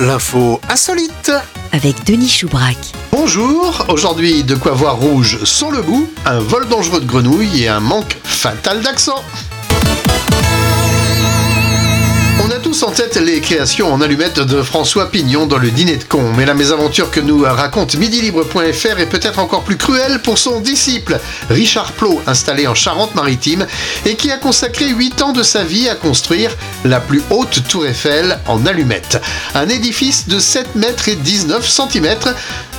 l'info insolite. avec Denis Choubrac. Bonjour, aujourd'hui de quoi voir rouge sans le bout, un vol dangereux de grenouilles et un manque fatal d'accent. En tête les créations en allumettes de François Pignon dans le dîner de con, mais la mésaventure que nous raconte midilibre.fr est peut-être encore plus cruelle pour son disciple, Richard Plot, installé en Charente-Maritime, et qui a consacré 8 ans de sa vie à construire la plus haute tour Eiffel en allumettes. Un édifice de 7 mètres et 19 cm,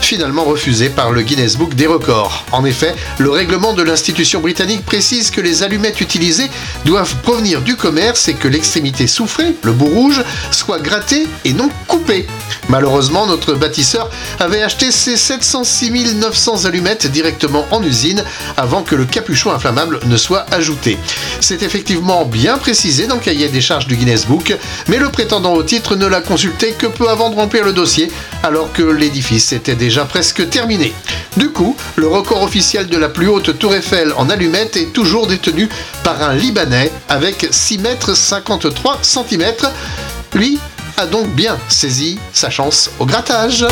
finalement refusé par le Guinness Book des records. En effet, le règlement de l'institution britannique précise que les allumettes utilisées doivent provenir du commerce et que l'extrémité souffrée, le bout rouge, soit grattée et non coupée. Malheureusement, notre bâtisseur avait acheté ces 706 900 allumettes directement en usine avant que le capuchon inflammable ne soit ajouté. C'est effectivement bien précisé dans le cahier des charges du Guinness Book, mais le prétendant au titre ne l'a consulté que peu avant de remplir le dossier, alors que l'édifice était déjà presque terminé. Du coup, le record officiel de la plus haute tour Eiffel en allumettes est toujours détenu par un Libanais avec 6 mètres 53 cm. Lui a donc bien saisi sa chance au grattage.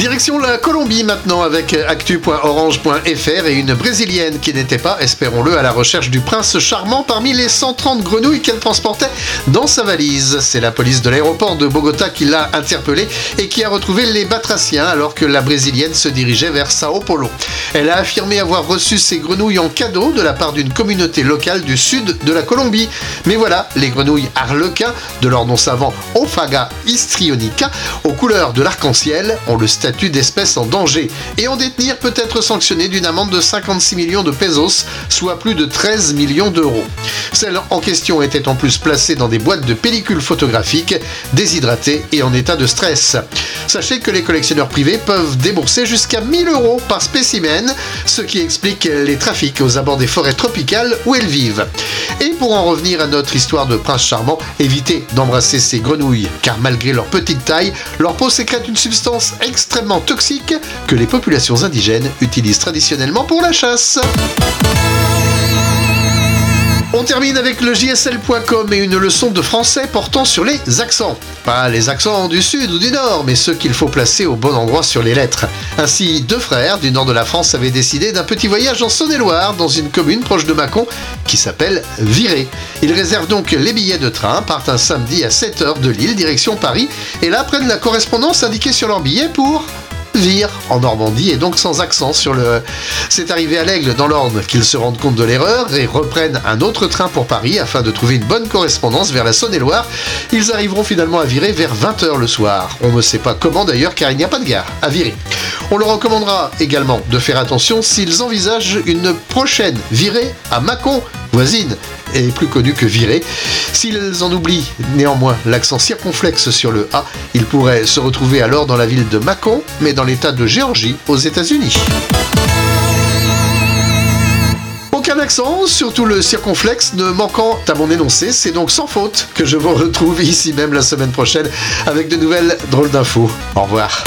Direction la Colombie maintenant avec actu.orange.fr et une brésilienne qui n'était pas, espérons-le, à la recherche du prince charmant parmi les 130 grenouilles qu'elle transportait dans sa valise. C'est la police de l'aéroport de Bogota qui l'a interpellée et qui a retrouvé les batraciens alors que la brésilienne se dirigeait vers Sao Paulo. Elle a affirmé avoir reçu ces grenouilles en cadeau de la part d'une communauté locale du sud de la Colombie. Mais voilà, les grenouilles arlequins, de leur nom savant Ophaga histrionica, aux couleurs de l'arc-en-ciel, ont le statut d'espèce en danger et en détenir peut être sanctionné d'une amende de 56 millions de pesos, soit plus de 13 millions d'euros. Celles en question étaient en plus placées dans des boîtes de pellicules photographiques, déshydratées et en état de stress. Sachez que les collectionneurs privés peuvent débourser jusqu'à 1000 euros par spécimen, ce qui explique les trafics aux abords des forêts tropicales où elles vivent. Et pour en revenir à notre histoire de prince charmant, évitez d'embrasser ces grenouilles, car malgré leur petite taille, leur peau sécrète une substance extrêmement toxique que les populations indigènes utilisent traditionnellement pour la chasse. On termine avec le JSL.com et une leçon de français portant sur les accents. Pas les accents du sud ou du nord, mais ceux qu'il faut placer au bon endroit sur les lettres. Ainsi, deux frères du nord de la France avaient décidé d'un petit voyage en Saône-et-Loire, dans une commune proche de Mâcon, qui s'appelle Viré. Ils réservent donc les billets de train, partent un samedi à 7h de Lille, direction Paris, et là prennent la correspondance indiquée sur leur billet pour En Normandie et donc sans accent sur le. C'est arrivé à l'Aigle dans l'Orne qu'ils se rendent compte de l'erreur et reprennent un autre train pour Paris afin de trouver une bonne correspondance vers la Saône-et-Loire. Ils arriveront finalement à virer vers 20h le soir. On ne sait pas comment d'ailleurs car il n'y a pas de gare à virer. On leur recommandera également de faire attention s'ils envisagent une prochaine virée à Mâcon, voisine, et plus connue que virée. S'ils en oublient néanmoins l'accent circonflexe sur le A, ils pourraient se retrouver alors dans la ville de Mâcon, mais dans l'état de Géorgie, aux États-Unis. Aucun accent, surtout le circonflexe, ne manquant à mon énoncé, c'est donc sans faute que je vous retrouve ici même la semaine prochaine avec de nouvelles drôles d'infos. Au revoir.